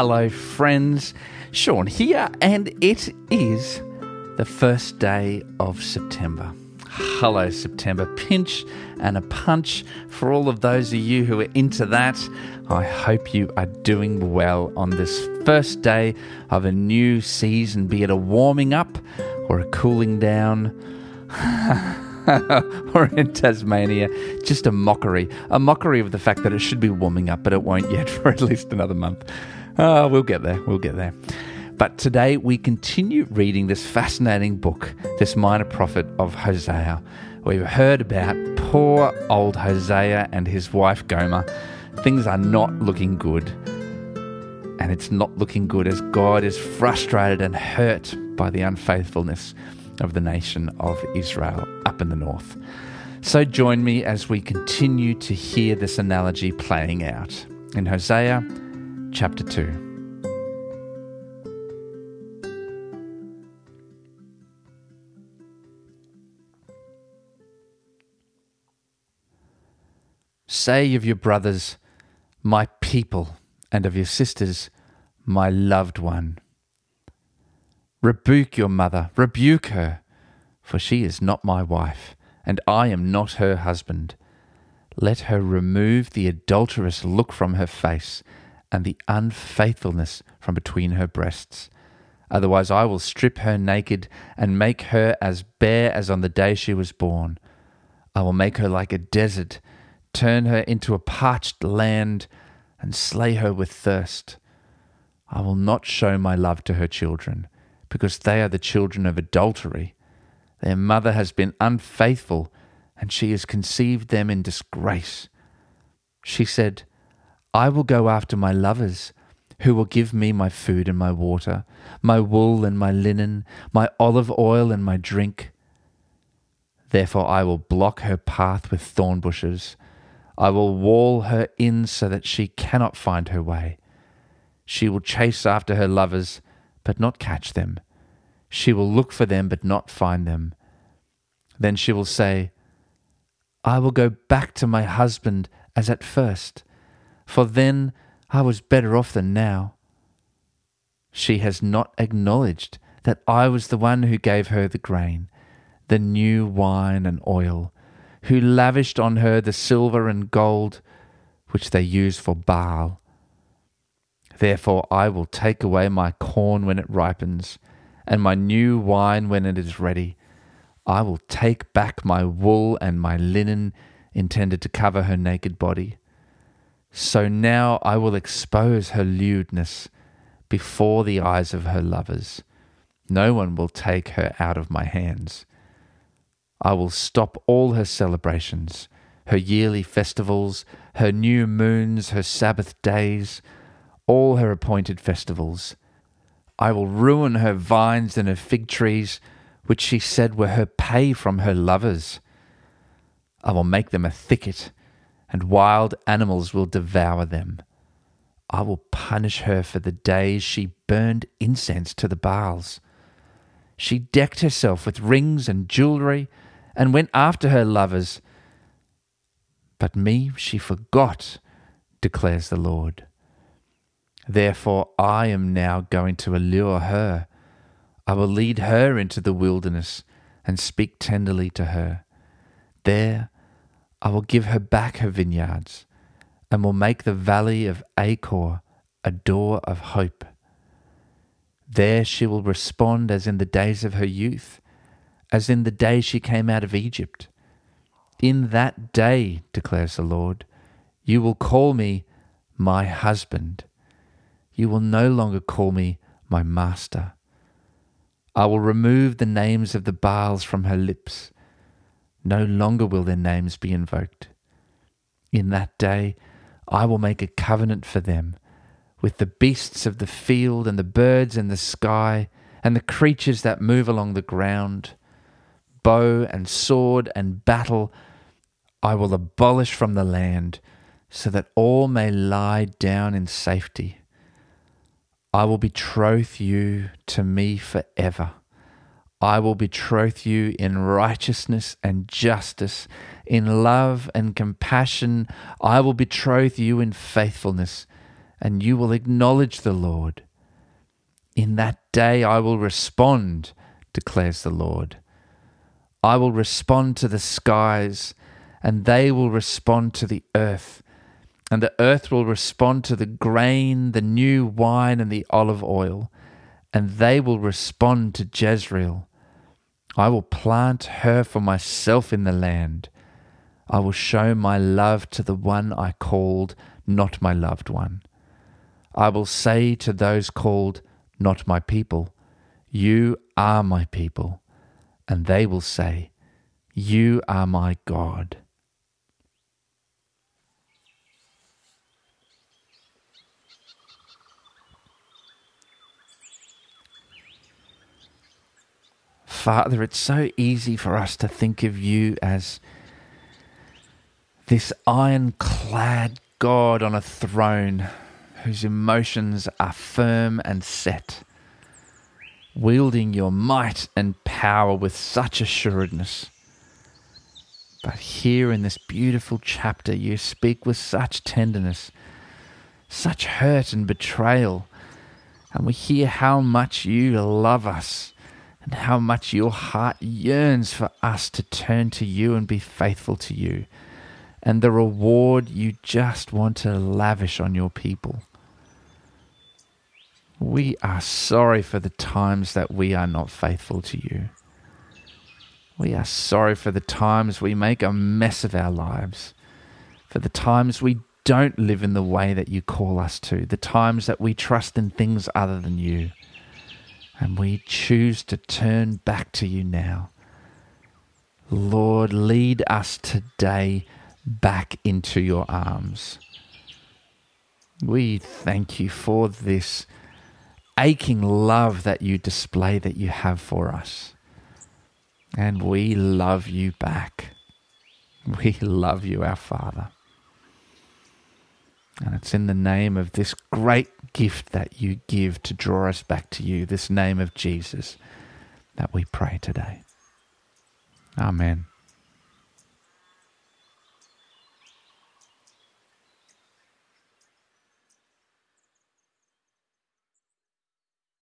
Hello, friends. Sean here, and it is the first day of September. Hello, September. Pinch and a punch for all of those of you who are into that. I hope you are doing well on this first day of a new season, be it a warming up or a cooling down. or in Tasmania, just a mockery. A mockery of the fact that it should be warming up, but it won't yet for at least another month. Oh, we'll get there. We'll get there. But today we continue reading this fascinating book, this minor prophet of Hosea. We've heard about poor old Hosea and his wife Gomer. Things are not looking good. And it's not looking good as God is frustrated and hurt by the unfaithfulness of the nation of Israel up in the north. So join me as we continue to hear this analogy playing out in Hosea chapter 2. Say of your brothers, my people, and of your sisters, my loved one. Rebuke your mother, rebuke her, for she is not my wife, and I am not her husband. Let her remove the adulterous look from her face and the unfaithfulness from between her breasts. Otherwise, I will strip her naked and make her as bare as on the day she was born. I will make her like a desert, turn her into a parched land, and slay her with thirst. I will not show my love to her children, because they are the children of adultery. Their mother has been unfaithful, and she has conceived them in disgrace. She said, I will go after my lovers, who will give me my food and my water, my wool and my linen, my olive oil and my drink. Therefore I will block her path with thorn bushes. I will wall her in so that she cannot find her way. She will chase after her lovers, but not catch them. She will look for them, but not find them. Then she will say, I will go back to my husband as at first for then I was better off than now. She has not acknowledged that I was the one who gave her the grain, the new wine and oil, who lavished on her the silver and gold which they use for Baal. Therefore I will take away my corn when it ripens, and my new wine when it is ready. I will take back my wool and my linen intended to cover her naked body. So now I will expose her lewdness before the eyes of her lovers. No one will take her out of my hands. I will stop all her celebrations, her yearly festivals, her new moons, her Sabbath days, all her appointed festivals. I will ruin her vines and her fig trees, which she said were her pay from her lovers. I will make them a thicket and wild animals will devour them. I will punish her for the days she burned incense to the Baals. She decked herself with rings and jewelry and went after her lovers. But me she forgot, declares the Lord. Therefore I am now going to allure her. I will lead her into the wilderness and speak tenderly to her. There I will give her back her vineyards, and will make the valley of Achor a door of hope. There she will respond as in the days of her youth, as in the day she came out of Egypt. In that day, declares the Lord, you will call me my husband. You will no longer call me my master. I will remove the names of the Baals from her lips no longer will their names be invoked. In that day I will make a covenant for them with the beasts of the field and the birds in the sky and the creatures that move along the ground. Bow and sword and battle I will abolish from the land so that all may lie down in safety. I will betroth you to me forever. I will betroth you in righteousness and justice, in love and compassion. I will betroth you in faithfulness, and you will acknowledge the Lord. In that day I will respond, declares the Lord. I will respond to the skies, and they will respond to the earth, and the earth will respond to the grain, the new wine, and the olive oil, and they will respond to Jezreel. I will plant her for myself in the land. I will show my love to the one I called not my loved one. I will say to those called not my people, You are my people. And they will say, You are my God. Father, it's so easy for us to think of you as this ironclad God on a throne whose emotions are firm and set, wielding your might and power with such assuredness. But here in this beautiful chapter, you speak with such tenderness, such hurt and betrayal, and we hear how much you love us and how much your heart yearns for us to turn to you and be faithful to you, and the reward you just want to lavish on your people. We are sorry for the times that we are not faithful to you. We are sorry for the times we make a mess of our lives, for the times we don't live in the way that you call us to, the times that we trust in things other than you. And we choose to turn back to you now. Lord, lead us today back into your arms. We thank you for this aching love that you display that you have for us. And we love you back. We love you, our Father. And it's in the name of this great gift that you give to draw us back to you, this name of Jesus, that we pray today. Amen.